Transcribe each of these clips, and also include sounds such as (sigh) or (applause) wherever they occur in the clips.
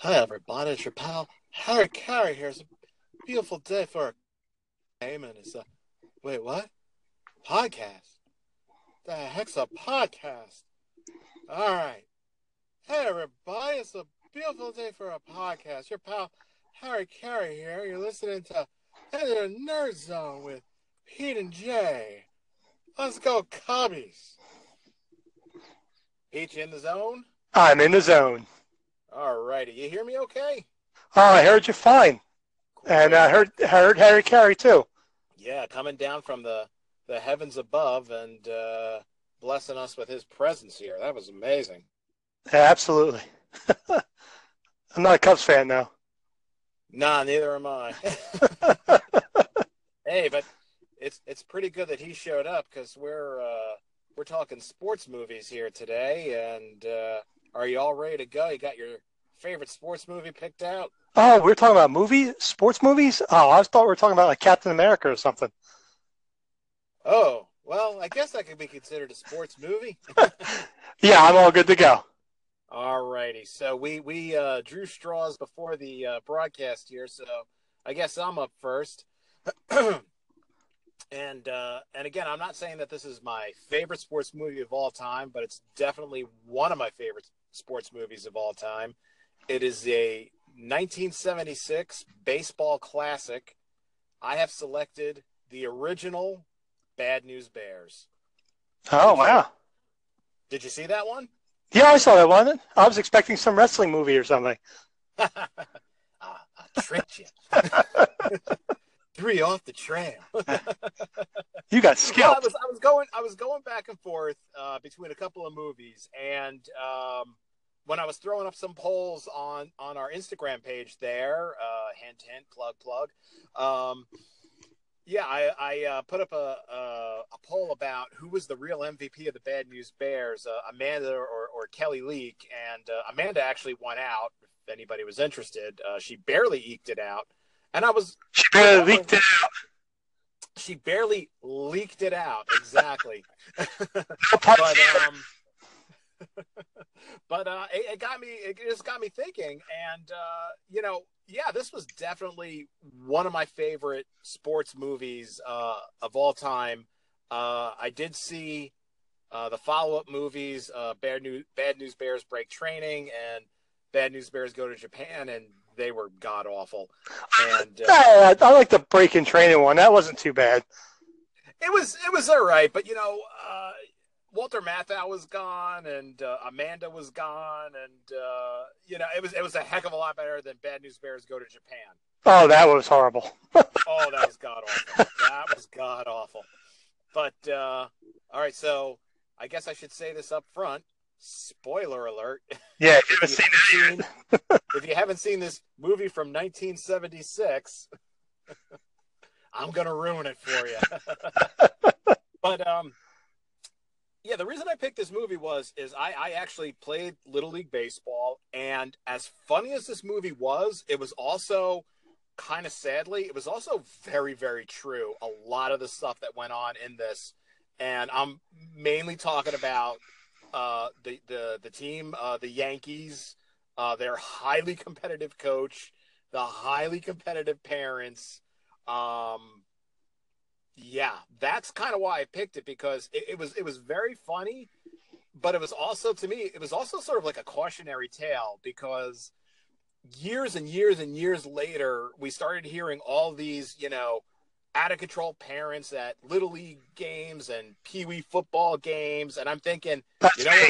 Hi, everybody. It's your pal Harry Caray here. It's a beautiful day for a game, and it's a wait, what? Podcast? The heck's a podcast? All right. Hey, everybody. It's a beautiful day for a podcast. Your pal Harry Caray here. You're listening to Enter Nerd Zone with Pete and Jay. Let's go, Cubbies. Peach in the zone? I'm in the zone. All righty. You hear me okay? Oh, I heard you fine. And I heard heard Harry Caray too. Yeah, coming down from the, the heavens above and uh, blessing us with his presence here. That was amazing. Yeah, absolutely. (laughs) I'm not a Cubs fan now. Nah, neither am I. (laughs) hey, but it's it's pretty good that he showed up because we're uh, we're talking sports movies here today. And uh, are you all ready to go? You got your favorite sports movie picked out? Oh, we are talking about movies, sports movies. Oh, I thought we were talking about like Captain America or something. Oh, well, I guess that could be considered a sports movie. (laughs) (laughs) yeah, I'm all good to go. All righty. So we we uh, drew straws before the uh, broadcast here, so I guess I'm up first. (clears throat) and uh, and again, I'm not saying that this is my favorite sports movie of all time, but it's definitely one of my favorite sports movies of all time. It is a 1976 baseball classic. I have selected the original Bad News Bears. Oh wow! Did you see that one? Yeah, I saw that one. I was expecting some wrestling movie or something. (laughs) uh, I tricked you. (laughs) Three off the tram. (laughs) you got skill. Well, I was I was going I was going back and forth uh, between a couple of movies, and um, when I was throwing up some polls on on our Instagram page there, uh, hint hint, plug plug. Um, yeah, I, I uh, put up a, a, a poll about who was the real MVP of the Bad News Bears, uh, Amanda or, or Kelly Leak, and uh, Amanda actually won out. If anybody was interested, uh, she barely eked it out, and I was she barely leaked it out. She barely leaked it out exactly. (laughs) but um, (laughs) but uh, it, it, got me. It just got me thinking, and uh, you know, yeah, this was definitely one of my favorite sports movies uh, of all time. Uh, I did see uh, the follow-up movies, uh, Bad News, Bad News Bears Breaking Training, and Bad News Bears Go to Japan, and they were god awful. And I, I like the Breaking Training one. That wasn't too bad. It was it was all right, but you know, Walter Matthau was gone and uh, Amanda was gone, and uh, you know it was it was a heck of a lot better than Bad News Bears go to Japan. Oh, that was horrible. (laughs) oh, that was god awful. That was god awful. But uh, all right, so I guess I should say this up front. Spoiler alert. Yeah, if you haven't seen, seen if you haven't seen this movie from 1976, (laughs) I'm gonna ruin it for you. (laughs) but um yeah, the reason I picked this movie was is I, I actually played Little League Baseball, and as funny as this movie was, it was also kind of sadly, it was also very, very true. A lot of the stuff that went on in this, and I'm mainly talking about uh, the the the team, uh, the Yankees, uh, their highly competitive coach, the highly competitive parents. Um, yeah, that's kind of why I picked it because it, it, was it was very funny, but it was also to me it was also sort of like a cautionary tale because years and years and years later we started hearing all these you know out of control parents at little league games and pee wee football games, and I'm thinking, that's you know.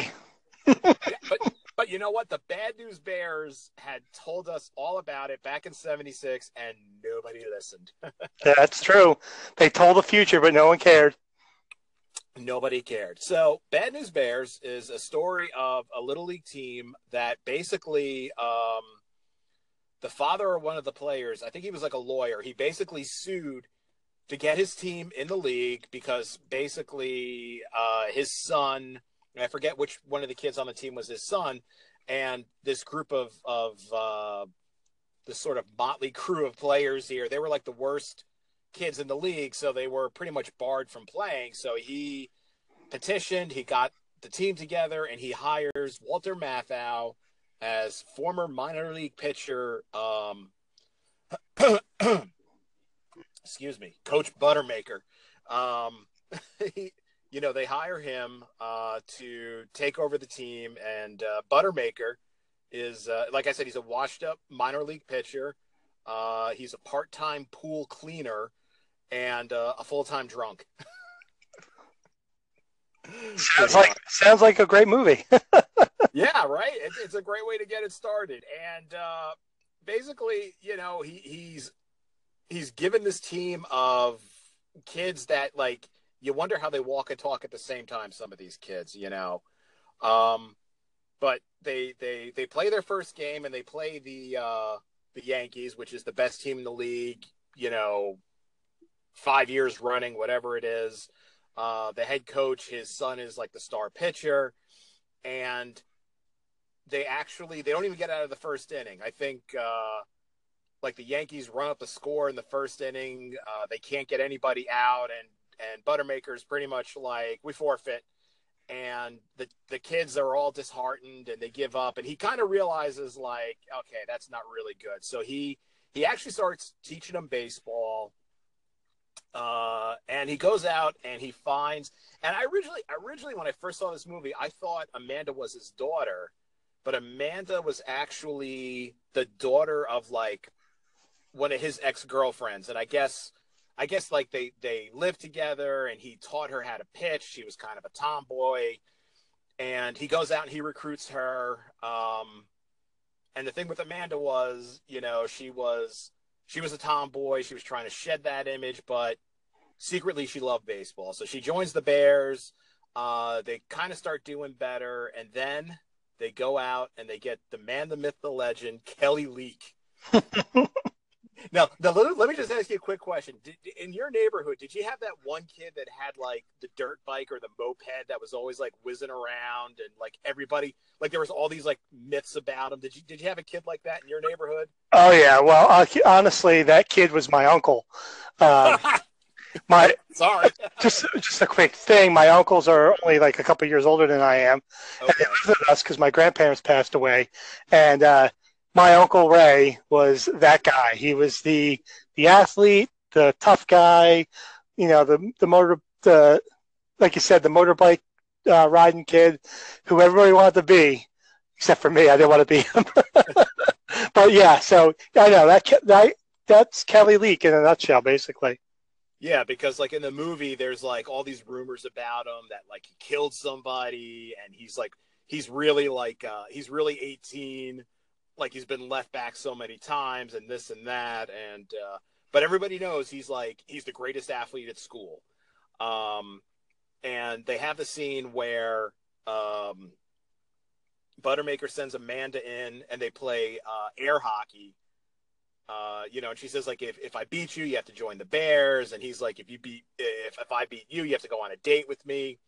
(laughs) But but you know what? The Bad News Bears had told us all about it back in '76, and nobody listened. (laughs) That's true. They told the future, but no one cared. Nobody cared. So, Bad News Bears is a story of a little league team that basically, um, the father of one of the players, I think he was like a lawyer, he basically sued to get his team in the league because basically uh, his son and I forget which one of the kids on the team was his son, and this group of of uh, sort of motley crew of players here, they were like the worst kids in the league, so they were pretty much barred from playing. So he petitioned, he got the team together, and he hires Walter Matthau as former minor league pitcher. Um, (clears throat) excuse me, Coach Buttermaker. Um, (laughs) he, you know, they hire him uh, to take over the team, and uh, Buttermaker is, uh, like I said, he's a washed-up minor league pitcher. Uh, he's a part-time pool cleaner and uh, a full-time drunk. (laughs) sounds like sounds like a great movie. (laughs) yeah, right. It's, it's, a great way to get it started, and uh, basically, you know, he, he's he's given this team of kids that like you wonder how they walk and talk at the same time. Some of these kids, you know, um, but they they they play their first game and they play the uh, the Yankees, which is the best team in the league. You know, five years running, whatever it is. Uh, the head coach, his son is like the star pitcher, and they actually they don't even get out of the first inning. I think uh, like the Yankees run up the score in the first inning. Uh, they can't get anybody out, and and Buttermaker's pretty much like we forfeit, and the the kids are all disheartened and they give up, and he kind of realizes like okay that's not really good, so he he actually starts teaching them baseball. Uh, and he goes out and he finds, and I originally, originally when I first saw this movie, I thought Amanda was his daughter, but Amanda was actually the daughter of like one of his ex girlfriends, and I guess I guess like they they lived together, and he taught her how to pitch. She was kind of a tomboy, and he goes out and he recruits her. Um, and the thing with Amanda was, you know, she was she was a tomboy. She was trying to shed that image, but secretly she loved baseball. So she joins the Bears. Uh, they kind of start doing better, and then they go out and they get the man, the myth, the legend, Kelly Leak. (laughs) Now, now let, let me just ask you a quick question. Did, in your neighborhood, did you have that one kid that had like the dirt bike or the moped that was always like whizzing around and like everybody like there was all these like myths about him? Did you did you have a kid like that in your neighborhood? Oh yeah. Well, uh, honestly, that kid was my uncle. Um, (laughs) my sorry. (laughs) just just a quick thing. My uncles are only like a couple years older than I am. Okay. And they lived with us because my grandparents passed away, and. uh my uncle Ray was that guy. He was the the athlete, the tough guy, you know, the the motor, the like you said, the motorbike uh, riding kid, who everybody wanted to be, except for me. I didn't want to be him. (laughs) but yeah, so I know that that that's Kelly Leak in a nutshell, basically. Yeah, because like in the movie, there's like all these rumors about him that like he killed somebody, and he's like he's really like uh, he's really 18 like he's been left back so many times and this and that and uh, but everybody knows he's like he's the greatest athlete at school. Um, and they have the scene where um, buttermaker sends amanda in and they play uh, air hockey. Uh, you know and she says like if, if i beat you you have to join the bears. And he's like if you beat if, if i beat you you have to go on a date with me.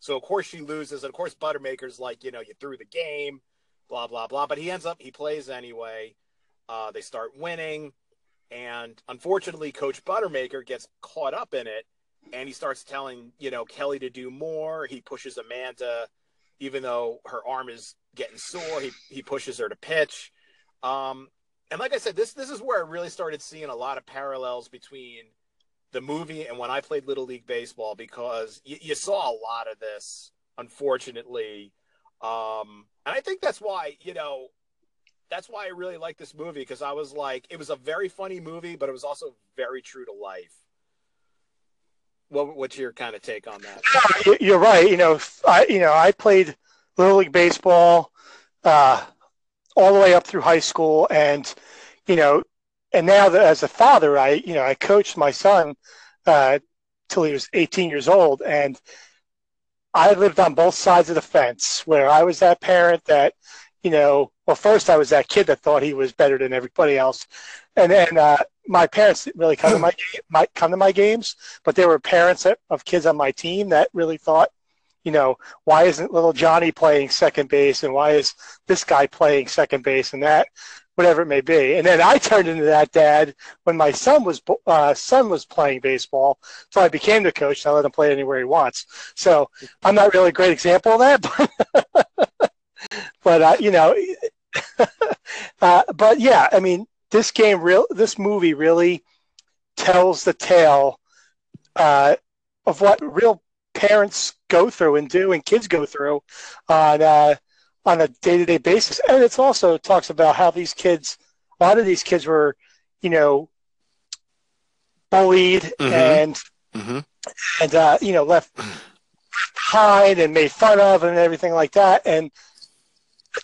So of course she loses. And of course buttermaker's like you know you threw the game blah blah blah. But he ends up he plays anyway. Uh, they start winning, and unfortunately, Coach Buttermaker gets caught up in it, and he starts telling you know Kelly to do more. He pushes Amanda, even though her arm is getting sore. He he pushes her to pitch. Um, and like I said, this this is where I really started seeing a lot of parallels between the movie and when I played Little League Baseball because you, you saw a lot of this, unfortunately, um, and I think that's why, you know, that's why I really like this movie because I was like, it was a very funny movie, but it was also very true to life. What, what's your kind of take on that? You're right. You know, I you know I played little league baseball uh, all the way up through high school, and you know, and now that as a father, I you know I coached my son uh, till he was 18 years old, and I lived on both sides of the fence where I was that parent that, you know, well, first I was that kid that thought he was better than everybody else. And then uh, my parents didn't really come to my, (clears throat) my come to my games, but there were parents of kids on my team that really thought, you know, why isn't little Johnny playing second base and why is this guy playing second base and that whatever it may be. And then I turned into that dad when my son was uh, son was playing baseball. So I became the coach. And I let him play anywhere he wants. So I'm not really a great example of that, (laughs) but, but uh, you know, (laughs) Uh, but yeah, I mean, this game real this movie really tells the tale uh, of what real parents go through and do and kids go through on uh, on a day to day basis. And it's also talks about how these kids, a lot of these kids were, you know, bullied mm-hmm. and mm-hmm. and uh, you know left behind and made fun of and everything like that. And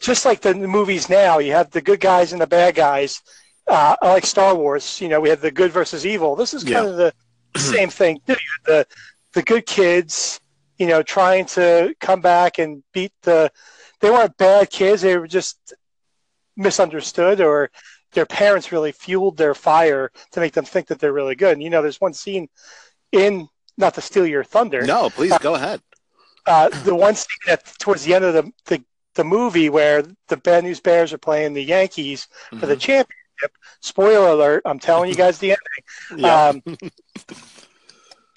just like the movies now, you have the good guys and the bad guys. Uh, like Star Wars, you know, we have the good versus evil. This is kind yeah. of the (clears throat) same thing. The the good kids, you know, trying to come back and beat the. They weren't bad kids. They were just misunderstood, or their parents really fueled their fire to make them think that they're really good. And you know, there's one scene in not to steal your thunder. No, please uh, go ahead. Uh, the one scene at towards the end of the, the the movie where the Bad News Bears are playing the Yankees mm-hmm. for the mm-hmm. championship. Spoiler alert! I'm telling you guys the ending. (laughs) Um,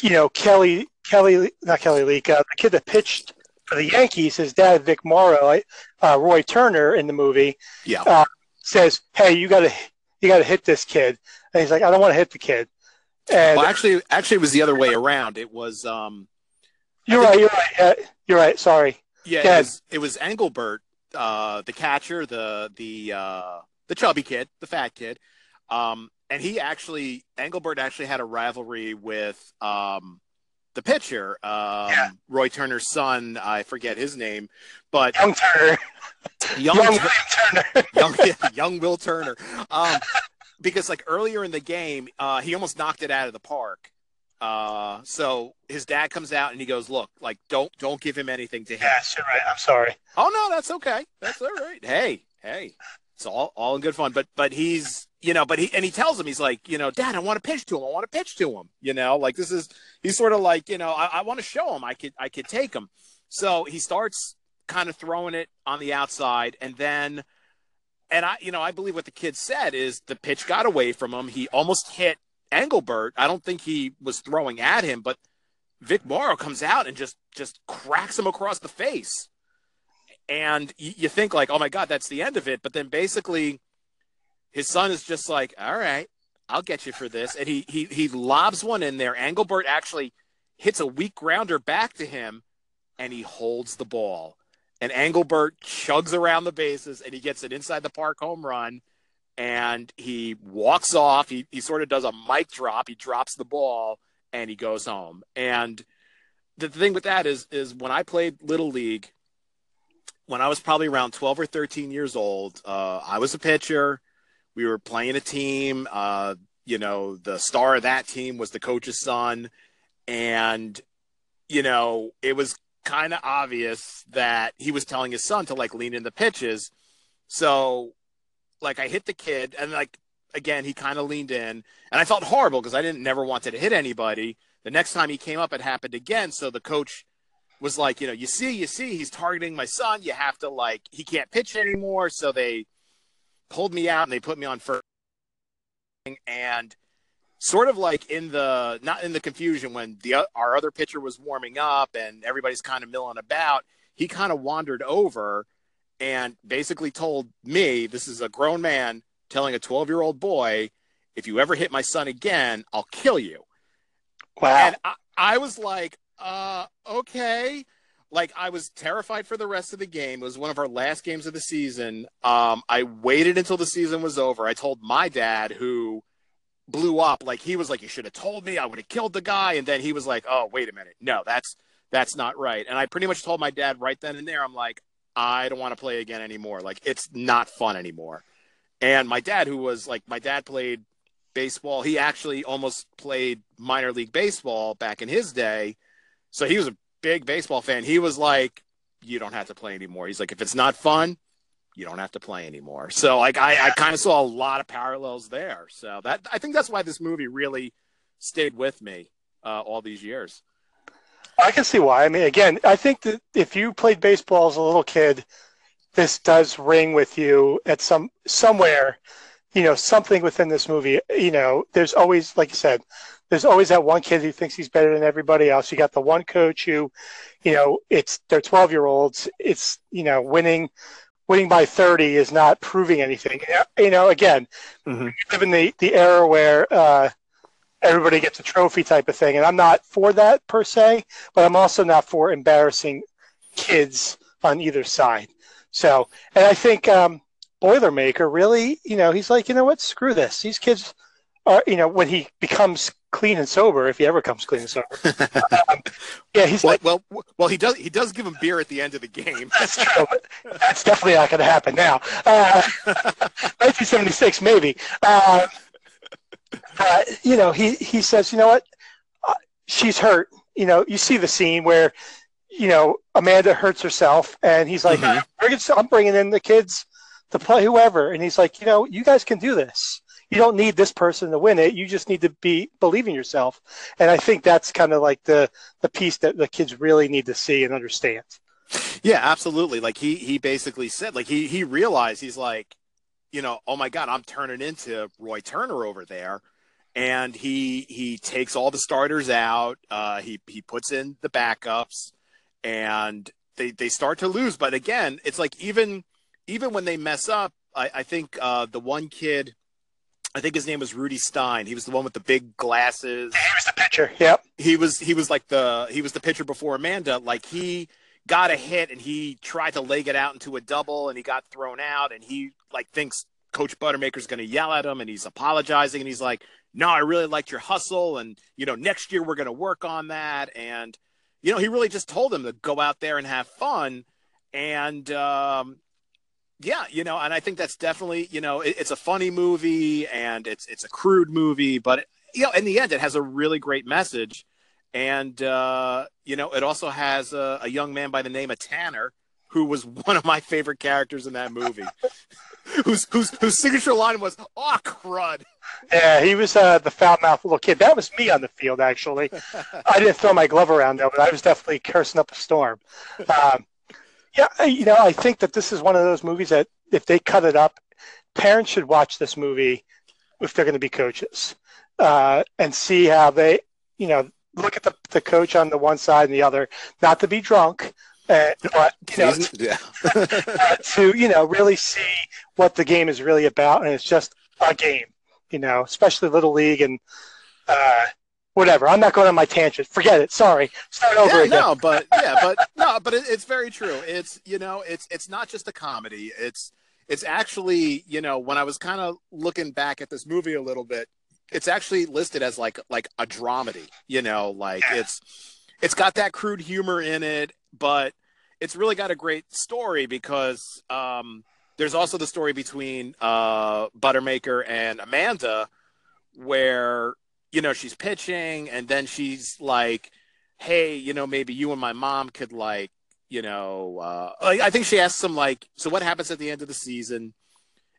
you know, Kelly, Kelly, not Kelly Leak, uh, the kid that pitched for the Yankees, his dad, Vic Morrow, uh, Roy Turner in the movie, yeah. Uh, says, "Hey, you got to, you got to hit this kid," and he's like, "I don't want to hit the kid." And well, actually, actually, it was the other way around. It was. um You're right. You're right. Uh, you're right. Sorry. Yeah, it was, it was, Engelberg, uh, the catcher, the the uh, the chubby kid, the fat kid. Um, and he actually Engelberg actually had a rivalry with um, the pitcher, um, yeah. Roy Turner's son. I forget his name, but Young Turner, (laughs) young, young Will Turner, (laughs) young, young Will Turner. Um, because like earlier in the game, uh, he almost knocked it out of the park. Uh, so his dad comes out and he goes, "Look, like don't don't give him anything to hit." Yes, you're right. I'm sorry. Oh no, that's okay. That's all right. Hey, hey, it's all all in good fun. But but he's you know, but he and he tells him he's like, you know, Dad, I want to pitch to him. I want to pitch to him. You know, like this is he's sort of like, you know, I, I want to show him I could I could take him. So he starts kind of throwing it on the outside, and then, and I, you know, I believe what the kid said is the pitch got away from him. He almost hit Engelberg. I don't think he was throwing at him, but Vic Morrow comes out and just just cracks him across the face and you think like, oh my god, that's the end of it. But then basically, his son is just like, all right, I'll get you for this, and he he he lobs one in there. Engelberg actually hits a weak grounder back to him, and he holds the ball. And Engelberg chugs around the bases, and he gets an inside the park home run. And he walks off. He he sort of does a mic drop. He drops the ball, and he goes home. And the thing with that is is when I played little league when I was probably around 12 or 13 years old, uh, I was a pitcher. We were playing a team. Uh, you know, the star of that team was the coach's son. And, you know, it was kind of obvious that he was telling his son to like lean in the pitches. So, like, I hit the kid, and like, again, he kind of leaned in. And I felt horrible because I didn't never wanted to hit anybody. The next time he came up, it happened again. So the coach was like, you know, you see, you see, he's targeting my son. You have to like, he can't pitch anymore. So they pulled me out and they put me on first. And sort of like in the not in the confusion when the our other pitcher was warming up and everybody's kind of milling about, he kind of wandered over and basically told me, this is a grown man telling a 12 year old boy, if you ever hit my son again, I'll kill you. Wow. And I, I was like, uh, okay. Like I was terrified for the rest of the game. It was one of our last games of the season. Um, I waited until the season was over. I told my dad, who blew up, like he was like, "You should have told me. I would have killed the guy." And then he was like, "Oh, wait a minute. No, that's that's not right." And I pretty much told my dad right then and there, I'm like, "I don't want to play again anymore. Like it's not fun anymore." And my dad, who was like, my dad played baseball. He actually almost played minor league baseball back in his day so he was a big baseball fan. He was like, "You don't have to play anymore." He's like, "If it's not fun, you don't have to play anymore." So like, I, I kind of saw a lot of parallels there. So that I think that's why this movie really stayed with me uh, all these years. I can see why. I mean, again, I think that if you played baseball as a little kid, this does ring with you at some somewhere. You know, something within this movie. You know, there's always, like you said, there's always that one kid who thinks he's better than everybody else. You got the one coach who, you know, it's they're 12 year olds. It's you know winning winning by 30 is not proving anything. You know, again, Mhm. we live in the, the era where uh, everybody gets a trophy type of thing. And I'm not for that per se, but I'm also not for embarrassing kids on either side. So, and I think um, Boilermaker really, you know, he's like, you know what, screw this. These kids are, you know, when he becomes clean and sober, if he ever comes clean and sober, um, (laughs) yeah, he's Well, like, well, well, he does. He does give him beer at the end of the game. that's true, but that's definitely not going to happen now. Uh, (laughs) 1976, maybe. Uh, uh, you know, he, he says, you know what, uh, she's hurt. You know, you see the scene where, you know, Amanda hurts herself, and he's like, Mhm. I'm bringing in the kids to play whoever, and he's like, you know, you guys can do this. You don't need this person to win it. You just need to be believe in yourself. And I think that's kind of like the the piece that the kids really need to see and understand. Yeah, absolutely. Like he he basically said, like he he realized he's like, you know, oh my god, I'm turning into Roy Turner over there, and he he takes all the starters out. Uh, he he puts in the backups, and they they start to lose. But again, it's like even even when they mess up, I, I think uh, the one kid. I think his name was Rudi Stein. He was the one with the big glasses He was the pitcher. Yep. he was he was like the he was the pitcher before Amanda. Like he got a hit and he tried to leg it out into a double and he got thrown out and he like thinks Coach Buttermaker's going to yell at him and he's apologizing and he's like, "No, I really liked your hustle and you know next year we're going to work on that." And you know he really just told him to go out there and have fun and um yeah, you know, and I think that's definitely, you know, it, it's a funny movie and it's it's a crude movie, but you know, in the end, it has a really great message, and uh, you know, it also has a, a young man by the name of Tanner, who was (laughs) one of my favorite characters in that movie, (laughs) whose whose whose signature line was "Oh crud." Yeah, he was uh, the foul mouthed little kid. That was me on the field, actually. (laughs) I didn't throw my glove around though, but I was definitely cursing up a storm. Um, yeah, I- you know, I think that this is one of those movies that if they cut it up, parents should watch this movie if they're going to be coaches uh, and see how they, you know, look at the, the coach on the one side and the other, not to be drunk, uh, but you know, yeah. (laughs) uh, to you know really see what the game is really about, and it's just a game, you know, especially little league and uh, whatever. I'm not going on my tangent. Forget it. Sorry. Start over yeah, again. no, (laughs) but yeah, but no, but it, it's very true. It's you know, it's it's not just a comedy. It's it's actually you know when I was kind of looking back at this movie a little bit, it's actually listed as like like a dramedy. You know, like it's it's got that crude humor in it, but it's really got a great story because um, there's also the story between uh, Buttermaker and Amanda, where you know she's pitching and then she's like hey you know maybe you and my mom could like you know uh i think she asked him like so what happens at the end of the season?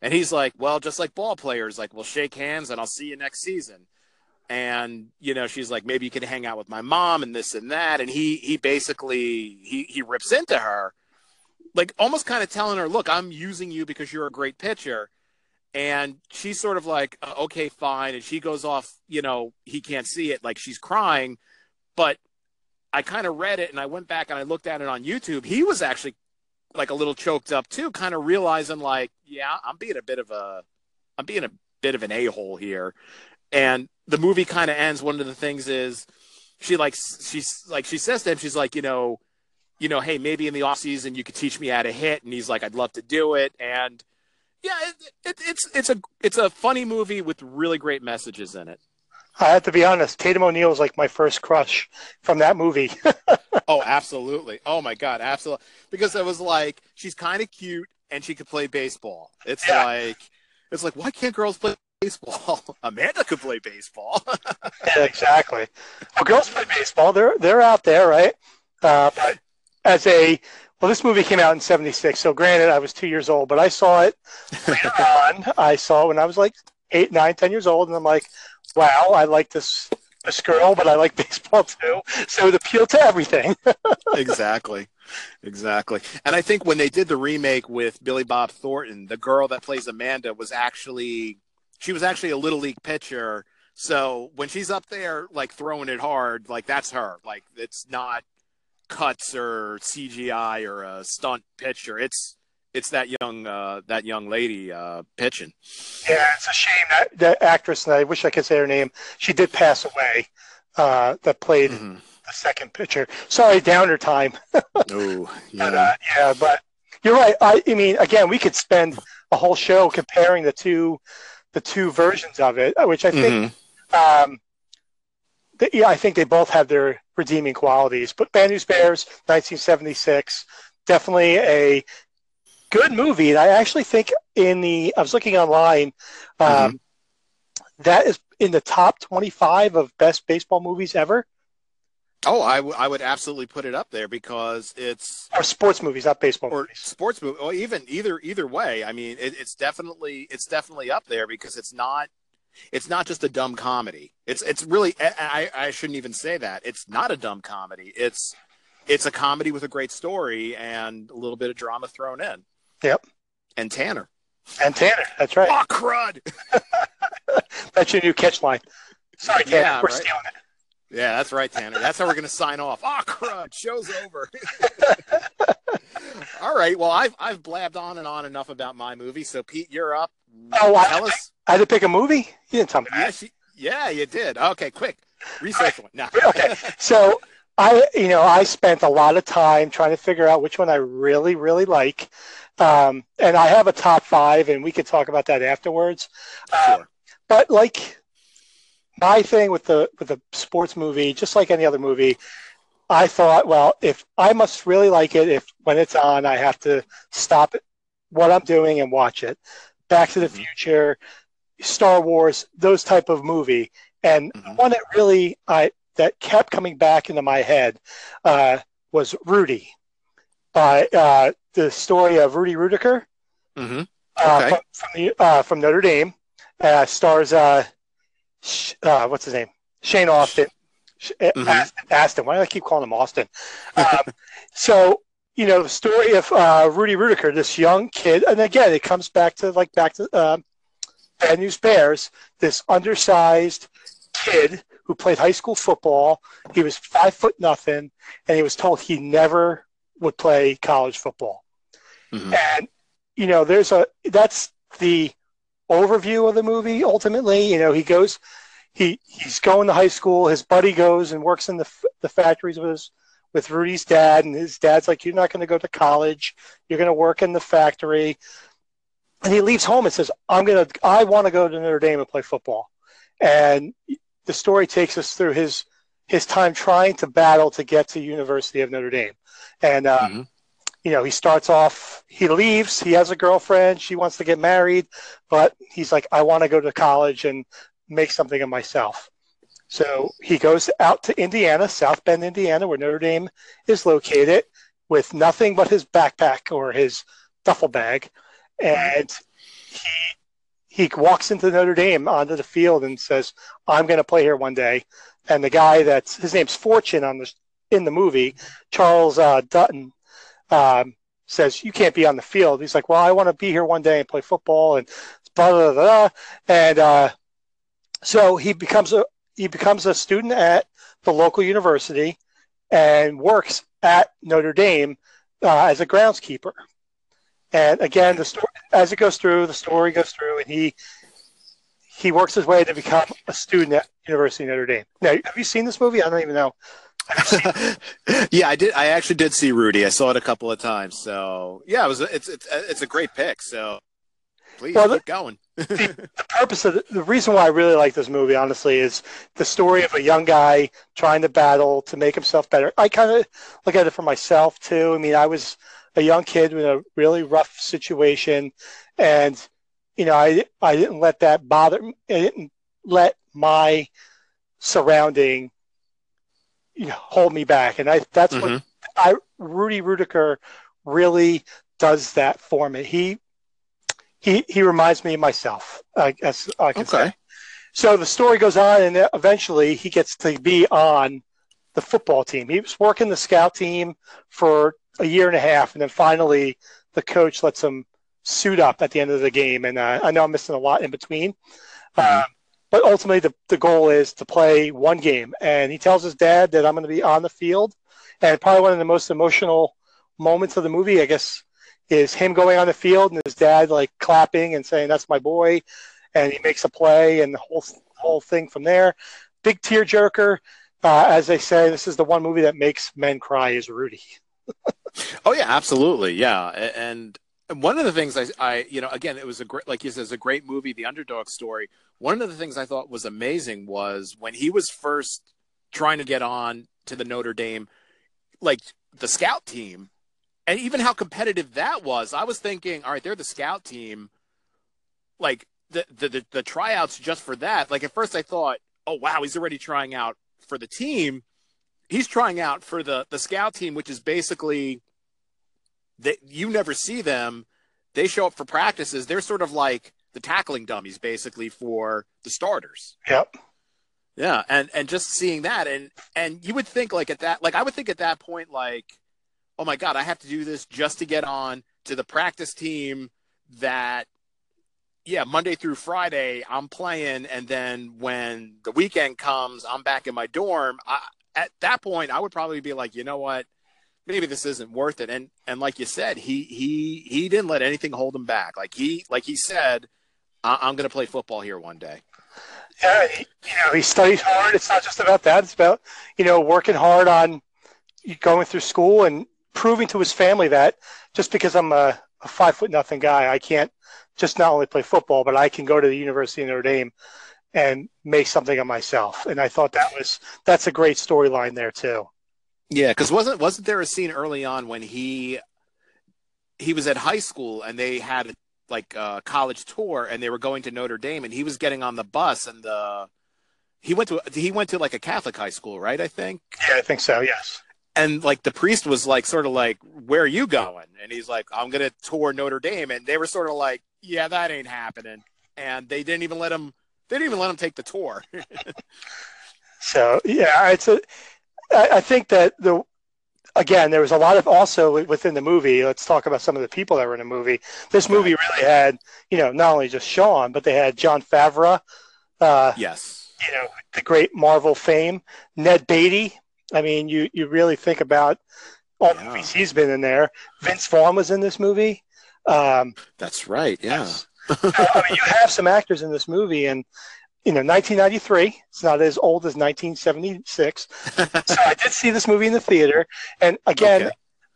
And he's like well just like ball players like we'll shake hands and i'll see you next season. And you know she's like maybe you can hang out with my mom and this and that. And he he basically he he rips into her like almost kind of telling her look i'm using you because you're a great pitcher and she's sort of like uh, okay fine. And she goes off you know he can't see it. Like she's crying. But i kind of read it and i went back and i looked at it on youtube. He was actually like a little choked up too kind of realizing like yeah i'm being a bit of a i'm being a bit of an a-hole here. And the movie kind of ends. One of the things is she like she's like she says to him she's like you know you know hey maybe in the off season you could teach me how to hit. And he's like i'd love to do it. And yeah, it, it, it's it's a it's a funny movie with really great messages in it. I have to be honest. Tatum O'Neal was like my first crush from that movie. (laughs) Oh, absolutely! Oh my god, absolutely! Because it was like she's kind of cute and she could play baseball. It's Yeah. like it's like why can't girls play baseball? (laughs) Amanda could play baseball. (laughs) yeah, exactly. Well, girls play baseball. They're they're out there, right? Uh, but as a well, this movie came out in '76. So granted, I was two years old, but I saw it later on. (laughs) I saw it when I was like eight, nine, ten years old, and I'm like, wow, I like this this girl, but I like (laughs) baseball too. So it appealed to everything. (laughs) exactly, exactly. And I think when they did the remake with Billy Bob Thornton, the girl that plays Amanda was actually she was actually a little league pitcher. So when she's up there like throwing it hard, like that's her. Like it's not cuts or CGI or a stunt pitcher. It's it's that young uh, that young lady uh, pitching. Yeah, it's a shame that that actress, and I wish I could say her name. She did pass away. Uh, that played Mhm. the second pitcher. Sorry, downer time. (laughs) Oh, But, yeah. uh, yeah, but you're right. I, I mean, again, we could spend a whole show comparing the two, the two versions of it, which I think, Mhm. um, yeah, I think they both have their redeeming qualities. But Bad News Bears, 1976, definitely a good movie. And I actually think in the, I was looking online, um, that is in the top 25 of best baseball movies ever, Oh, I, w- I would absolutely put it up there because it's or sports movies, not baseball or movies. sports movie, or even either either way. I mean, it, it's definitely it's definitely up there because it's not it's not just a dumb comedy. It's it's really I, I shouldn't even say that. It's not a dumb comedy. It's it's a comedy with a great story and a little bit of drama thrown in. Yep. And Tanner. And Tanner, that's right. Oh crud! (laughs) That's your new catch line. Sorry, Tanner, Yeah, we're right. stealing it. Yeah, that's right, Tanner. That's how we're gonna sign off. Oh crud! Show's over. (laughs) All right. Well, I've I've blabbed on and on enough about my movie. So Pete, you're up. Oh, I- tell us. I had to pick a movie. You didn't tell me. Yes, you, yeah, you did. Okay, quick. Research one. No. (laughs) Okay, so I, you know, I spent a lot of time trying to figure out which one I really, really like, um, and I have a top five, and we could talk about that afterwards. Sure. But like my thing with the with the sports movie, just like any other movie, I thought, well, if I must really like it, if when it's on, I have to stop what I'm doing and watch it. Back to the. Future, Star Wars, those type of movie, and Mhm. one that really I that kept coming back into my head uh, was Rudy, by uh, the story of Rudy Ruettiger hmm uh, Okay. from, from, the, uh, from Notre Dame. Uh, stars uh, Sh- uh, what's his name? Shane Austin. Sh-. Astin, Astin. Why do I keep calling him Austin? Um, (laughs) so you know the story of uh, Rudy Ruettiger, this young kid, and again it comes back to like back to um Bad News Bears, this undersized kid who played high school football. He was five foot nothing, and he was told he never would play college football. Mhm. And you know, there's a that's the overview of the movie. Ultimately, you know, he goes, he he's going to high school. His buddy goes and works in the the factories with his with Rudy's dad, and his dad's like, "You're not going to go to college. You're going to work in the factory." And he leaves home and says, "I'm gonna. I want to go to Notre Dame and play football." And the story takes us through his his time trying to battle to get to University of Notre Dame, and uh, Mhm. you know, he starts off, he leaves, he has a girlfriend, she wants to get married, but he's like, I want to go to college and make something of myself. So he goes out to Indiana, South Bend, Indiana, where Notre Dame is located, with nothing but his backpack or his duffel bag. And he he walks into Notre Dame onto the field and says, I'm going to play here one day. And the guy that's his name's Fortune on the in the movie, Charles uh, Dutton, um, says you can't be on the field. He's like, well, I want to be here one day and play football and blah blah blah. blah. And uh, so he becomes a he becomes a student at the local university and works at Notre Dame uh, as a groundskeeper. And again, the story as it goes through, the story goes through, and he he works his way to become a student at University of Notre Dame. Now, have you seen this movie? I don't even know. (laughs) yeah, I did. I actually did see Rudy. I saw it a couple of times. So yeah, it was. It's it's it's a great pick. So please Well, keep going. (laughs) the purpose of the, the reason why I really like this movie, honestly, is the story of a young guy trying to battle to make himself better. I kind of look at it for myself too. I mean, I was a young kid in a really rough situation, and you know, I I didn't let that bother. me. I didn't let my surrounding, you know, hold me back, and I that's what Mhm. I Rudy Ruettiger really does that for me. He he he reminds me of myself. I guess I can Okay. say. So the story goes on, and eventually he gets to be on the football team. He was working the scout team for a year and a half, and then finally the coach lets him suit up at the end of the game. And uh, I know I'm missing a lot in between, Mhm. um, but ultimately the the goal is to play one game. And he tells his dad that I'm going to be on the field, and probably one of the most emotional moments of the movie, I guess, is him going on the field and his dad like clapping and saying that's my boy, and he makes a play and the whole whole thing from there. Big tearjerker. Uh, as they say, this is the one movie that makes men cry. Is Rudy. (laughs) oh yeah, absolutely, yeah. And one of the things I, I, you know, again, it was a great, like you said, it's a great movie, The Underdog Story. One of the things I thought was amazing was when he was first trying to get on to the Notre Dame, like the scout team, and even how competitive that was. I was thinking, all right, they're the scout team, like the the the, the tryouts just for that. Like at first, I thought, oh wow, he's already trying out for the team. He's trying out for the the scout team, which is basically that you never see them. They show up for practices. They're sort of like the tackling dummies, basically for the starters. Yep. Yeah, and and just seeing that, and and you would think like at that, like I would think at that point, like, oh my god, I have to do this just to get on to the practice team that yeah, Monday through Friday I'm playing, and then when the weekend comes, I'm back in my dorm. I, at that point, I would probably be like, you know what, maybe this isn't worth it. And and like you said, he he he didn't let anything hold him back. Like he like he said, I- am going to play football here one day. Yeah, he, you know, he studied hard. It's not just about that. It's about you know working hard on going through school and proving to his family that just because I'm a, a five foot nothing guy, I can't just not only play football, but I can go to the University of Notre Dame and make something of myself. And I thought that was that's a great storyline there too. Yeah, because wasn't wasn't there a scene early on when he he was at high school and they had like a college tour and they were going to Notre Dame and he was getting on the bus and the he went to he went to like a Catholic high school, right? I think. Yeah, I think so. Yes and like the priest was like sort of like where are you going? And he's like i'm gonna tour notre dame. And they were sort of like yeah that ain't happening. And they didn't even let him they didn't even let him take the tour. (laughs) So yeah it's a I, I think that the again there was a lot of also within the movie let's talk about some of the people that were in the movie. This movie really had you know not only just sean but they had jon favreau uh, yes. you know the great marvel fame ned beatty I mean, you you really think about all the movies he's been in there. Vince Vaughn was in this movie. Um, That's right. Yeah. Yes. I mean, you have some actors in this movie, and you know, 1993. It's not as old as 1976. (laughs) so I did see this movie in the theater, and again, okay.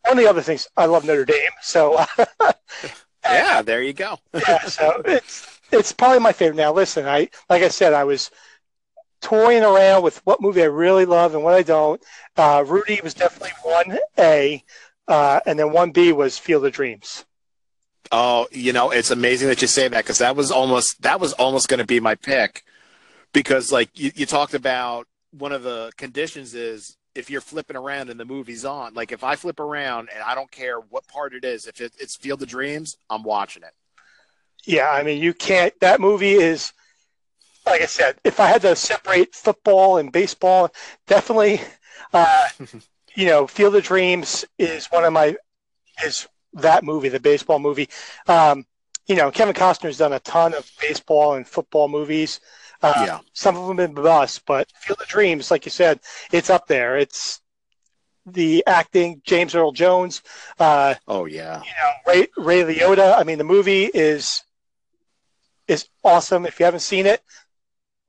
one of the other things I love Notre Dame. So (laughs) yeah, there you go. yeah, so it's it's probably my favorite. Now, listen, I like I said, I was toying around with what movie I really love and what I don't. Uh, Rudy was definitely one A, uh, and then one B was Field of Dreams. Oh, you know, it's amazing that you say that because that was almost that was almost going to be my pick because, like you, you talked about, one of the conditions is if you're flipping around and the movie's on. Like if I flip around and I don't care what part it is, if it, it's Field of Dreams, I'm watching it. Yeah, I mean, you can't. That movie is like I said, if I had to separate football and baseball, definitely, uh, (laughs) you know, Field of Dreams is one of my is that movie, the baseball movie. Um, you know, Kevin Costner's done a ton of baseball and football movies. Uh, yeah. Some of them have been bust, but Field of Dreams, like you said, it's up there. It's the acting, James Earl Jones. Uh, oh yeah. You know, Ray, Ray Liotta. I mean, the movie is is awesome. If you haven't seen it,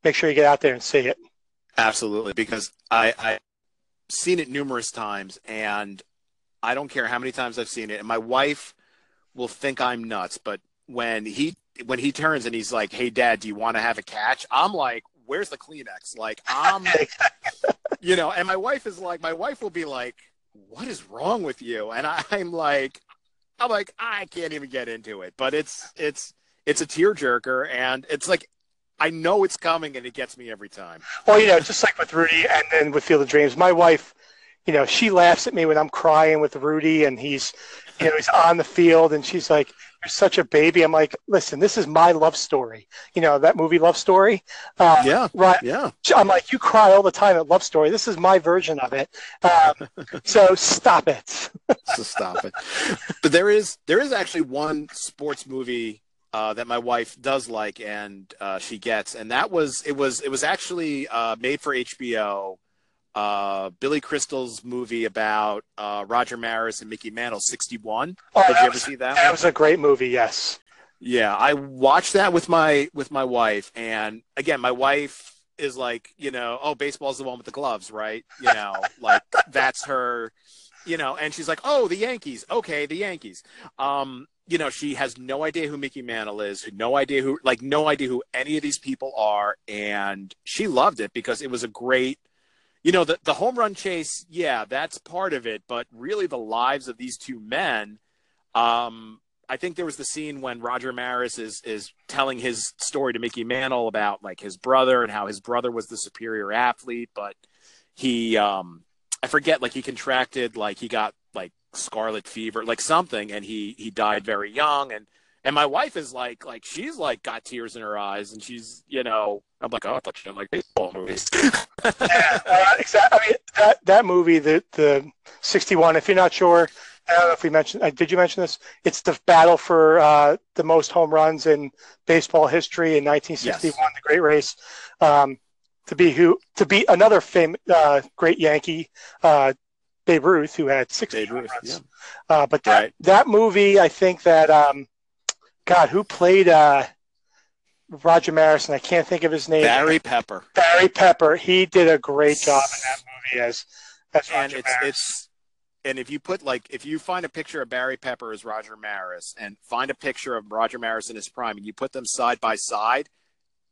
make sure you get out there and see it. Absolutely, because I I've seen it numerous times, and I don't care how many times I've seen it, and my wife will think I'm nuts, but when he when he turns and he's like, "Hey, Dad, do you want to have a catch?" I'm like, "Where's the Kleenex?" Like I'm, (laughs) you know, and my wife is like, my wife will be like, "What is wrong with you?" And I'm like, I'm like, I can't even get into it, but it's it's it's a tearjerker, and it's like I know it's coming, and it gets me every time. Well, you know, just like with Rudy, and then with Field of Dreams, my wife, you know, she laughs at me when I'm crying with Rudy, and he's, you know, he's on the field, and she's like, "You're such a baby." I'm like, "Listen, this is my love story." You know, that movie Love Story. Uh, yeah. Right. Yeah. I'm like, you cry all the time at Love Story. This is my version of it. Um, (laughs) so stop it. so stop it. But there is there is actually one sports movie uh, that my wife does like and uh, she gets, and that was it was it was actually uh, made for HBO. uh, Billy Crystal's movie about uh, Roger Maris and Mickey Mantle, 61. Oh, Did you ever was- see that? That one? was a great movie. Yes. Yeah, I watched that with my with my wife, and again, my wife is like, you know, oh, baseball's the one with the gloves, right? You know, (laughs) like that's her, you know, and she's like, oh, the Yankees, okay, the Yankees. Um, you know, she has no idea who Mickey Mantle is, no idea who, like, no idea who any of these people are, and she loved it because it was a great. You know, the, the home run chase, yeah, that's part of it, but really the lives of these two men, um, I think there was the scene when Roger Maris is is telling his story to Mickey Mantle about like his brother and how his brother was the superior athlete, but he um I forget like he contracted like he got scarlet fever, like something, and he he died very young and and my wife is like like she's like got tears in her eyes and she's you know I'm like oh I thought you didn't like baseball movies. (laughs) yeah, uh, exactly. I mean, that that movie, the the '61. If you're not sure, I don't know if we mentioned. Uh, did you mention this? It's the battle for uh, the most home runs in baseball history in 1961, Yes. the Great Race. Um, to be who to beat another famous uh, great Yankee, uh, Babe Ruth, who had six Babe Ruth, runs. yeah. Uh, but that, Right. that movie, I think that, um, God, who played uh, Roger Maris? And I can't think of his name. Barry Pepper. Barry Pepper. He did a great job in that movie as as and Roger it's Maris. it's and if you put like if you find a picture of Barry Pepper as Roger Maris and find a picture of Roger Maris in his prime and you put them side by side,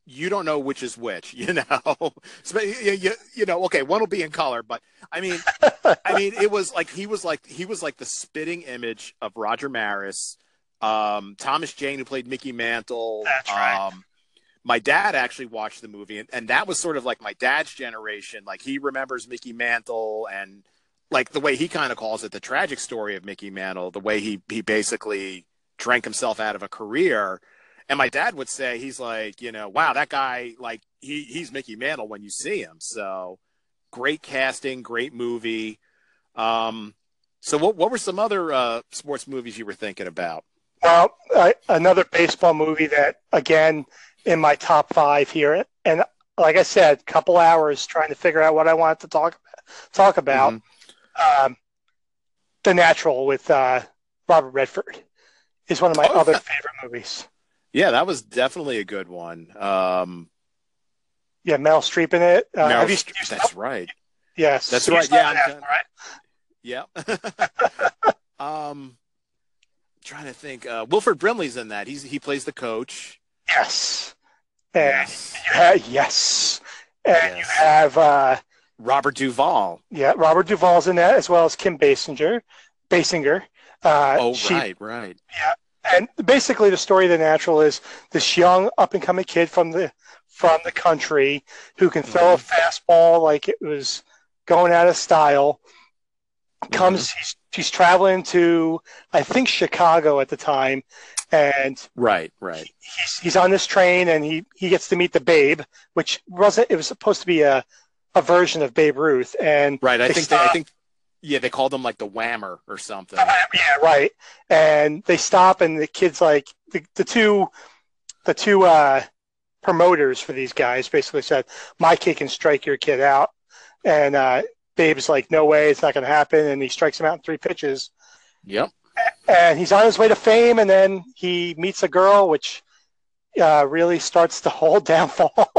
you don't know which is which, (laughs) you know. So, you, you, you know, okay, one will be in color, but I mean, I mean, it was like he was like he was like the spitting image of Roger Maris. Um, Thomas Jane, who played Mickey Mantle. That's right. Um, my dad actually watched the movie, and, and that was sort of like my dad's generation. Like he remembers Mickey Mantle and like the way he kind of calls it the tragic story of Mickey Mantle, the way he he basically drank himself out of a career. And my dad would say he's like, you know, wow, that guy like he he's Mickey Mantle when you see him. So great casting, great movie. Um, so what what were some other uh, sports movies you were thinking about? Well, uh, another baseball movie that again in my top five here, and like I said, couple hours trying to figure out what I wanted to talk talk about. Mhm. Um, the Natural with uh, Robert Redford is one of my Oh, other favorite movies. Yeah, that was definitely a good one. Um, Yeah, Meryl Streep in it. Uh, Meryl have you, Streep- you that's right. Yes, That's right, yeah, that, right? Yeah. (laughs) um, trying to think. Uh, Wilford Brimley's in that. He's he plays the coach. Yes. And Yes. you have, yes. And you have uh, Robert Duvall. yeah, Robert Duvall's in that as well as Kim Basinger. Basinger. Uh, Oh, she- right, right. And basically, the story of the natural is this young up and coming kid from the from the country who can throw a mm-hmm. fastball like it was going out of style. Comes, mm-hmm. he's, he's traveling to I think Chicago at the time, and Right, right. he's he's on this train and he he gets to meet the Babe, which wasn't it was supposed to be a a version of Babe Ruth, and Right. I think they, I think yeah, they called him like the Whammer or something. (laughs) yeah, right. And they stop, and the kid's like the, the two, the two uh, promoters for these guys basically said, "My kid can strike your kid out," and uh, Babe's like, "No way, it's not going to happen." And he strikes him out in three pitches, Yep. and he's on his way to fame. And then he meets a girl, which uh, really starts the whole (laughs) downfall.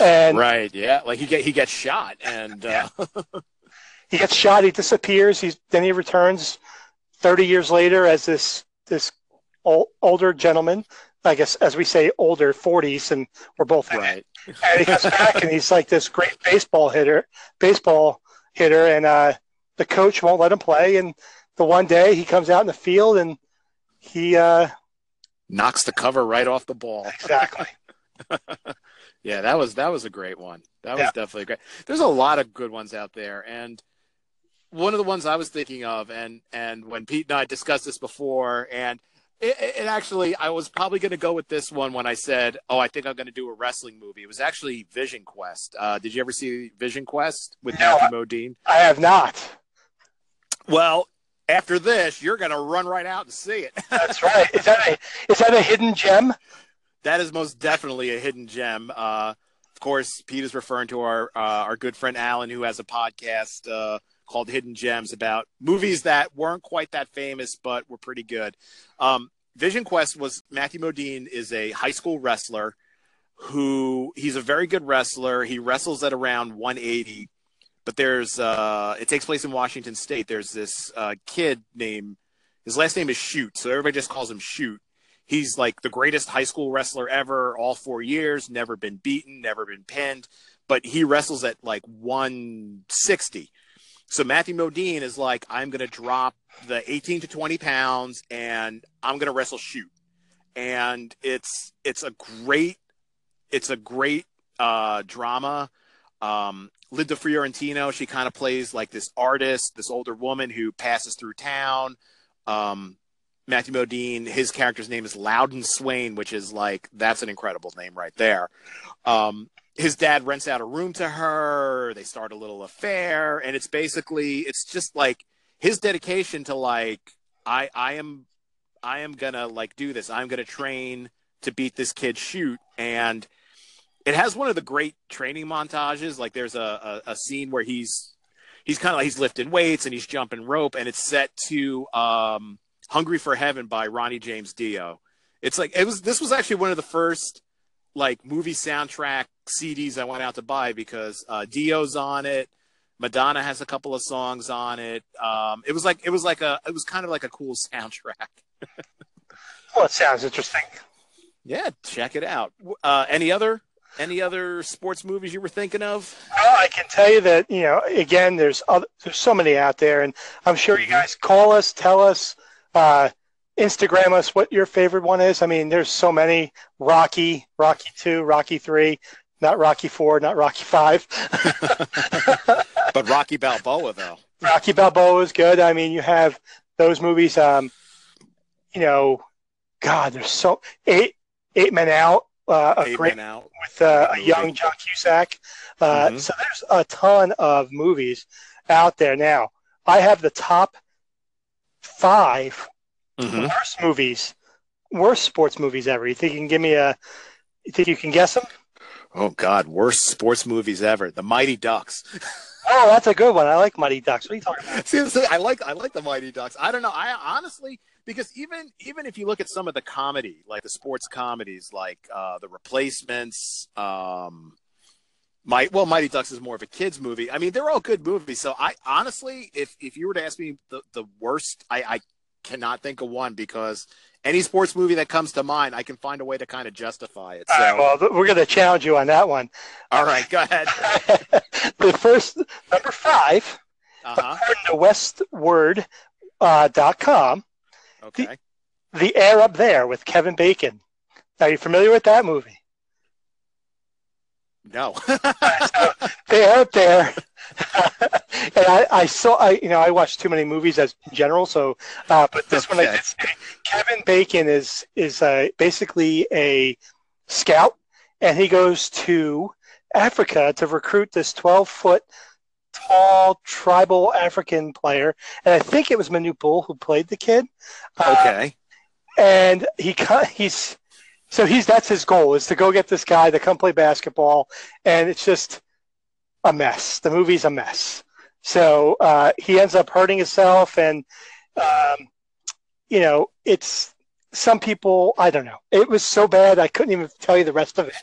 and Right. Yeah. Like he get he gets shot and uh, (laughs) he gets shot. He disappears. He's then he returns thirty years later as this this ol- older gentleman. I guess as we say, older forties, and we're both. right. (laughs) And he comes back and he's like this great baseball hitter, baseball hitter, and uh, the coach won't let him play. And the one day he comes out in the field and he uh, Knocks the cover right off the ball. exactly. (laughs) (laughs) Yeah, that was that was a great one. That was Yeah. definitely great. There's a lot of good ones out there, and one of the ones I was thinking of, and and when Pete and I discussed this before, and it, it actually I was probably going to go with this one when I said, "Oh, I think I'm going to do a wrestling movie." It was actually Vision Quest. Uh, did you ever see Vision Quest with No. Matthew Modine? I have not. Well, after this, you're going to run right out and see it. (laughs) That's right. Is that a is that a hidden gem? that is most definitely a hidden gem. Uh, of course, Pete is referring to our uh, our good friend Alan, who has a podcast uh, called Hidden Gems about movies that weren't quite that famous but were pretty good. Um, Vision Quest was Matthew Modine is a high school wrestler who he's a very good wrestler. He wrestles at around 180, but there's uh, it takes place in Washington State. There's this uh, kid named his last name is Shute, so everybody just calls him Shute. He's like the greatest high school wrestler ever, all four years, never been beaten, never been pinned, but he wrestles at like 160. So Matthew Modine is like, I'm going to drop the 18 to 20 pounds and I'm going to wrestle Shute. And it's it's a great it's a great uh, drama. Um, Linda Fiorentino, she kind of plays like this artist, this older woman who passes through town. Um, Matthew Modine, his character's name is Loudon Swain, which is like that's an incredible name right there. Um, his dad rents out a room to her. They start a little affair, and it's basically it's just like his dedication to like I I am I am gonna like do this. I'm gonna train to beat this kid Shute and it has one of the great training montages. Like there's a, a, a scene where he's he's kind of like he's lifting weights and he's jumping rope, and it's set to um, "Hungry for Heaven" by Ronnie James Dio. It's like it was. This was actually one of the first like movie soundtrack CDs I went out to buy because uh, Dio's on it. Madonna has a couple of songs on it. Um, it was like it was like a it was kind of like a cool soundtrack. (laughs) well, it sounds interesting. Yeah, check it out. Uh, any other any other sports movies you were thinking of? Well, I can tell you that you know again, there's other, there's so many out there, and I'm sure you mm-hmm. guys call us, tell us, uh, Instagram us what your favorite one is. I mean, there's so many: Rocky, Rocky Two, Rocky Three, not Rocky Four, not Rocky Five. (laughs) but Rocky Balboa, though. Rocky Balboa is good. I mean, you have those movies. Um, you know, God, there's so eight eight men out uh, a great out. with uh, a young John Cusack. Uh, mm-hmm. So there's a ton of movies out there now. I have the top 5 mm-hmm. worst movies, worst sports movies ever. You think you can give me a? You think you can guess them? Oh God, worst sports movies ever. The Mighty Ducks. (laughs) oh, that's a good one. I like Mighty Ducks. What are you talking about? See, I like I like the Mighty Ducks. I don't know. I honestly because even even if you look at some of the comedy, like the sports comedies, like uh, the Replacements, um, my well, Mighty Ducks is more of a kids movie. I mean, they're all good movies. So I honestly, if if you were to ask me the the worst, I, I cannot think of one because any sports movie that comes to mind, I can find a way to kind of justify it. So. Right, well, we're going to challenge you on that one. All right, go ahead. (laughs) the first number 5 uh-huh. according to Westword uh, dot com, Okay. The, the Air Up There with Kevin Bacon. Are you familiar with that movie? No. (laughs) (laughs) so, they're up there. (laughs) and I, I, saw, I, you know, I watched too many movies as in general. So, uh, but this okay. one I did say, Kevin Bacon is is uh, basically a scout, and he goes to Africa to recruit this twelve foot tall tribal African player, and I think it was Manute who played the kid. Uh, okay. Uh, and he he's so he's that's his goal is to go get this guy to come play basketball, and it's just a mess. The movie's a mess. So uh, he ends up hurting himself, and um, you know it's some people i don't know it was so bad i couldn't even tell you the rest of it,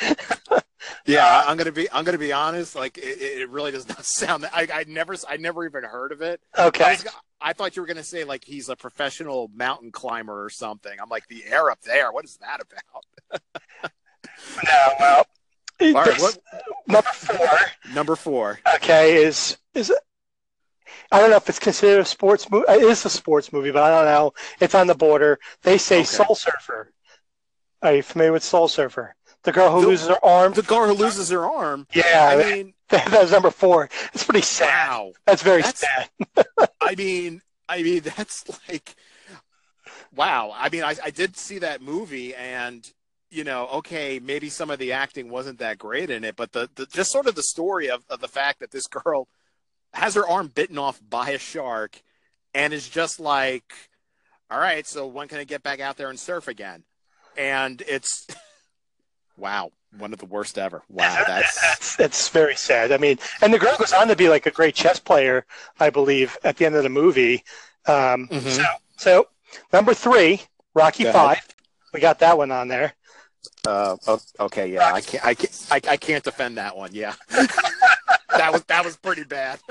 it (laughs) yeah, I'm gonna be I'm gonna be honest. Like it, it really does not (laughs) sound. That, I I never I never even heard of it. Okay. I, was, I, thought you were gonna say like he's a professional mountain climber or something. I'm like the air up there. What is that about? (laughs) no, well, all right. What number four? Number four. Okay, is is it, I don't know if it's considered a sports movie. It is a sports movie, but I don't know. It's on the border. They say okay. Soul Surfer. Are you familiar with Soul Surfer? The girl who the, loses her arm. The girl who loses her arm. Yeah, I mean (laughs) that, was number four. It's pretty sad. Wow, that's very that's, sad. I mean, I mean (laughs) that's like, wow. I mean, I, I did see that movie, and you know, okay, maybe some of the acting wasn't that great in it, but the, the just sort of the story of, of the fact that this girl has her arm bitten off by a shark, and is just like, all right, so when can I get back out there and surf again? And it's (laughs) Wow, one of the worst ever. Wow, (laughs) that's that's that's very sad. I mean, and the girl goes on to be like a great chess player, I believe, at the end of the movie. Um, Mhm. So, so number three, Rocky Five. We got that one on there. Uh, okay. Yeah, I can't. I can't. I, I can't defend that one. Yeah, (laughs) that was that was pretty bad. (laughs)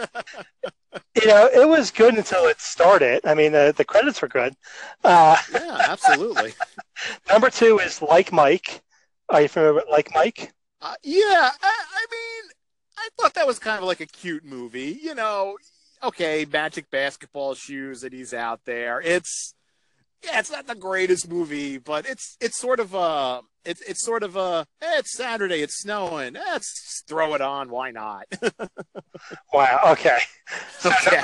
You know, it was good until it started. I mean, the the credits were good. Uh, yeah, absolutely. (laughs) number two is Like Mike. Are you familiar with Like Mike? Uh, yeah, I, I mean, I thought that was kind of like a cute movie. You know, okay, magic basketball shoes, that he's out there. It's yeah, it's not the greatest movie, but it's it's sort of a it's it's sort of a eh, it's Saturday, it's snowing, let's throw it on. Why not? (laughs) Wow. Okay. okay,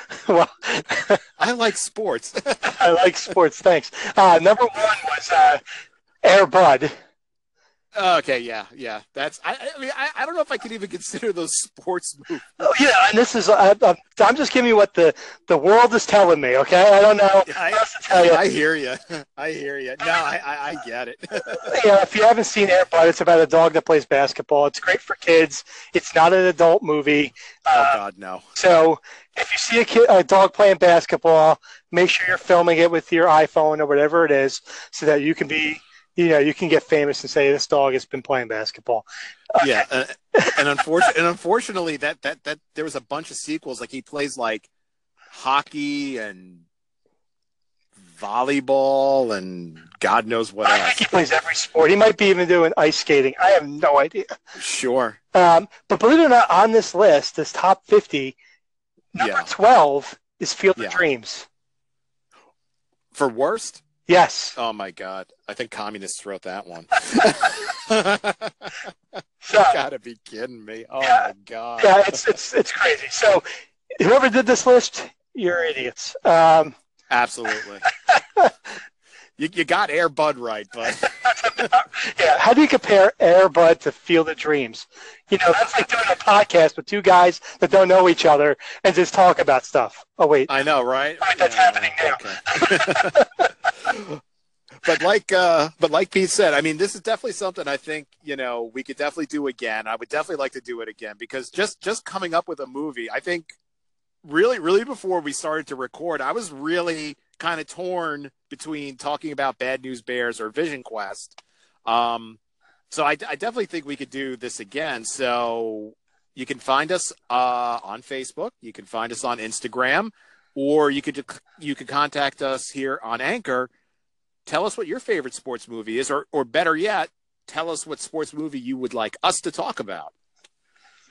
(laughs) well, (laughs) I like sports. I like sports. Thanks. Uh, number one was uh, Air Bud. Okay, yeah, yeah. That's I. I mean, I, I don't know if I could even (laughs) consider those sports movies. Oh, yeah, and this is I, I'm, I'm just giving you what the the world is telling me. Okay, I don't know (laughs) I, else to tell you. I hear you. (laughs) I hear you. No, I, I, I get it. yeah, if you haven't seen Air Bud, it's about a dog that plays basketball. It's great for kids. It's not an adult movie. oh Uh, God, no. so if you see a, kid, a dog playing basketball, make sure you're filming it with your iPhone or whatever it is, so that you can be, you know, you can get famous and say this dog has been playing basketball. Yeah, uh, and unfortunately, and unfortunately, that that that there was a bunch of sequels. Like he plays like hockey and volleyball and God knows what I think else. he plays every sport. He might be even doing ice skating. I have no idea. Sure. Um, but believe it or not, on this list, this top 50, number Yeah. 12 is Field Yeah. of Dreams. For worst, Yes. oh my God, I think communists wrote that one. (laughs) (laughs) So, Gotta be kidding me! Oh Yeah. my God. yeah, it's, it's, it's crazy. So, whoever did this list, you're idiots. Um, Absolutely. (laughs) you you got Air Bud right, but (laughs) yeah, how do you compare Air Bud to Field of Dreams? You know, that's like doing a podcast with two guys that don't know each other and just talk about stuff. Oh, wait. I know, right? Right, that's happening now. okay. (laughs) but like, uh, but like Pete said, I mean, this is definitely something I think you know we could definitely do again. I would definitely like to do it again because just just coming up with a movie, I think really, really before we started to record, I was really kind of torn between talking about Bad News Bears or Vision Quest. Um, so I, I definitely think we could do this again. So you can find us uh, on Facebook. You can find us on Instagram, or you could you could contact us here on Anchor. Tell us what your favorite sports movie is, or or better yet, tell us what sports movie you would like us to talk about.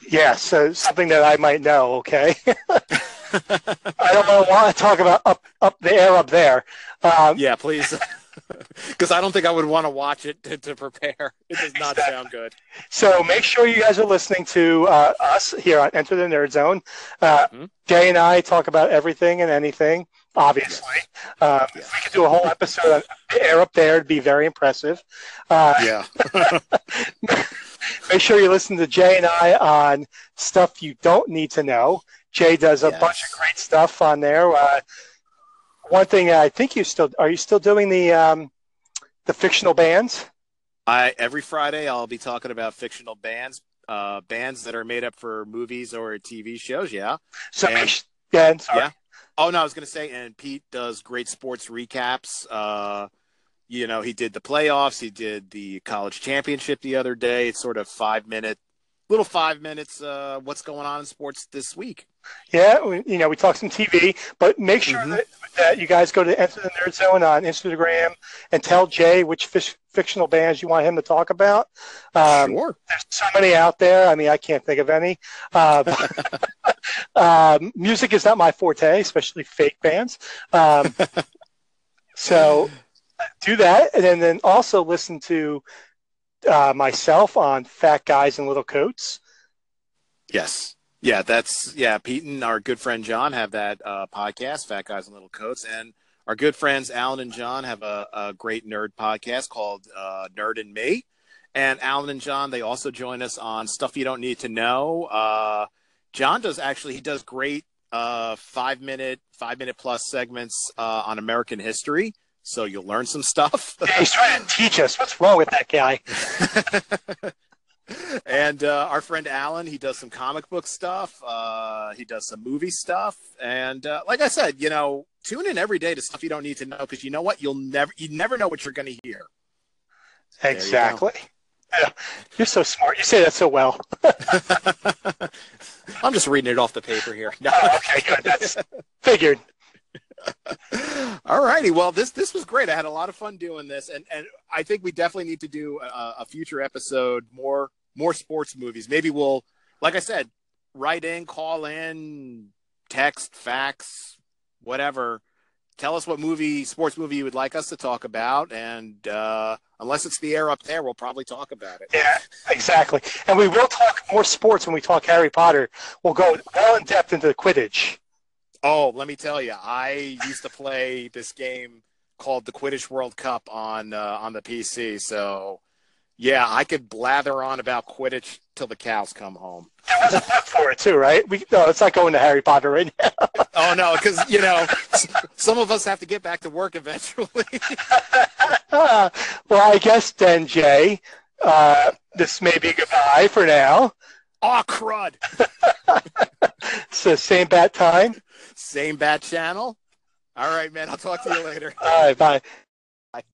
Yeah, so something that I might know, okay? (laughs) I don't want to, talk about up, up the air up there. Um, yeah, please, (laughs) because I don't think I would want to watch it to, to prepare. It does not sound good. So make sure you guys are listening to uh, us here on Enter the Nerd Zone. Uh, Mhm. Jay and I talk about everything and anything, obviously. Um, Yes. If we could do a whole episode on the air up there, it'd be very impressive. Uh, Yeah, (laughs) (laughs) make sure you listen to Jay and I on stuff you don't need to know. Jay does a Yes. bunch of great stuff on there. Uh, one thing I think you still are you still doing the um, the fictional bands? I every Friday I'll be talking about fictional bands, uh, bands that are made up for movies or TV shows. Yeah. So And- yeah. Yeah. Oh no, I was gonna say, and Pete does great sports recaps. Uh, you know, he did the playoffs, he did the college championship the other day. It's sort of five minute, little five minutes. Uh, what's going on in sports this week? Yeah, we, you know, we talk some TV, but make sure Mhm. that, that you guys go to Enter the Nerd Zone on Instagram and tell Jay which fish, fictional bands you want him to talk about. Um, sure. There's so many out there. I mean, I can't think of any. Uh, (laughs) um, music is not my forte, especially fake bands. Um, (laughs) so do that, and then, also listen to uh, myself on Fat Guys in Little Coats. Yes. Yeah, that's yeah. Pete and our good friend John have that uh, podcast, Fat Guys in Little Coats, and our good friends Alan and John have a, a great nerd podcast called uh, Nerd and Me. And Alan and John, they also join us on Stuff You Don't Need to Know. Uh, John does actually he does great uh, five minute, five minute plus segments uh, on American history. So you'll learn some stuff. (laughs) He's trying to teach us. What's wrong with that guy? (laughs) and uh, our friend Alan, he does some comic book stuff. Uh, he does some movie stuff, and uh, like I said, you know, tune in every day to stuff you don't need to know because you know what, you'll never, you never know what you're going to hear. Exactly. Yeah. You're so smart. You say that so well. (laughs) I'm just reading it off the paper here. No. Oh, okay, good. That's figured. All righty. Well, this this was great. I had a lot of fun doing this, and and I think we definitely need to do a, a future episode more more sports movies. Maybe we'll, like I said, write in, call in, text, fax, whatever. Tell us what movie, sports movie you would like us to talk about, and uh, unless it's the air up there, we'll probably talk about it. Yeah, exactly. And we will talk more sports when we talk Harry Potter. We'll go well in depth into the Quidditch. Oh, let me tell you, I used to play this game called the Quidditch World Cup on uh, on the PC. So, yeah, I could blather on about Quidditch till the cows come home. There was a for it too, right? We no, it's not going to Harry Potter right now. (laughs) oh no, because you know, some of us have to get back to work eventually. (laughs) well, I guess then, Jay, uh, this may be goodbye for now. Oh crud! (laughs) the same bat time. Same bat channel. All right, man. I'll talk to you later. All right, bye.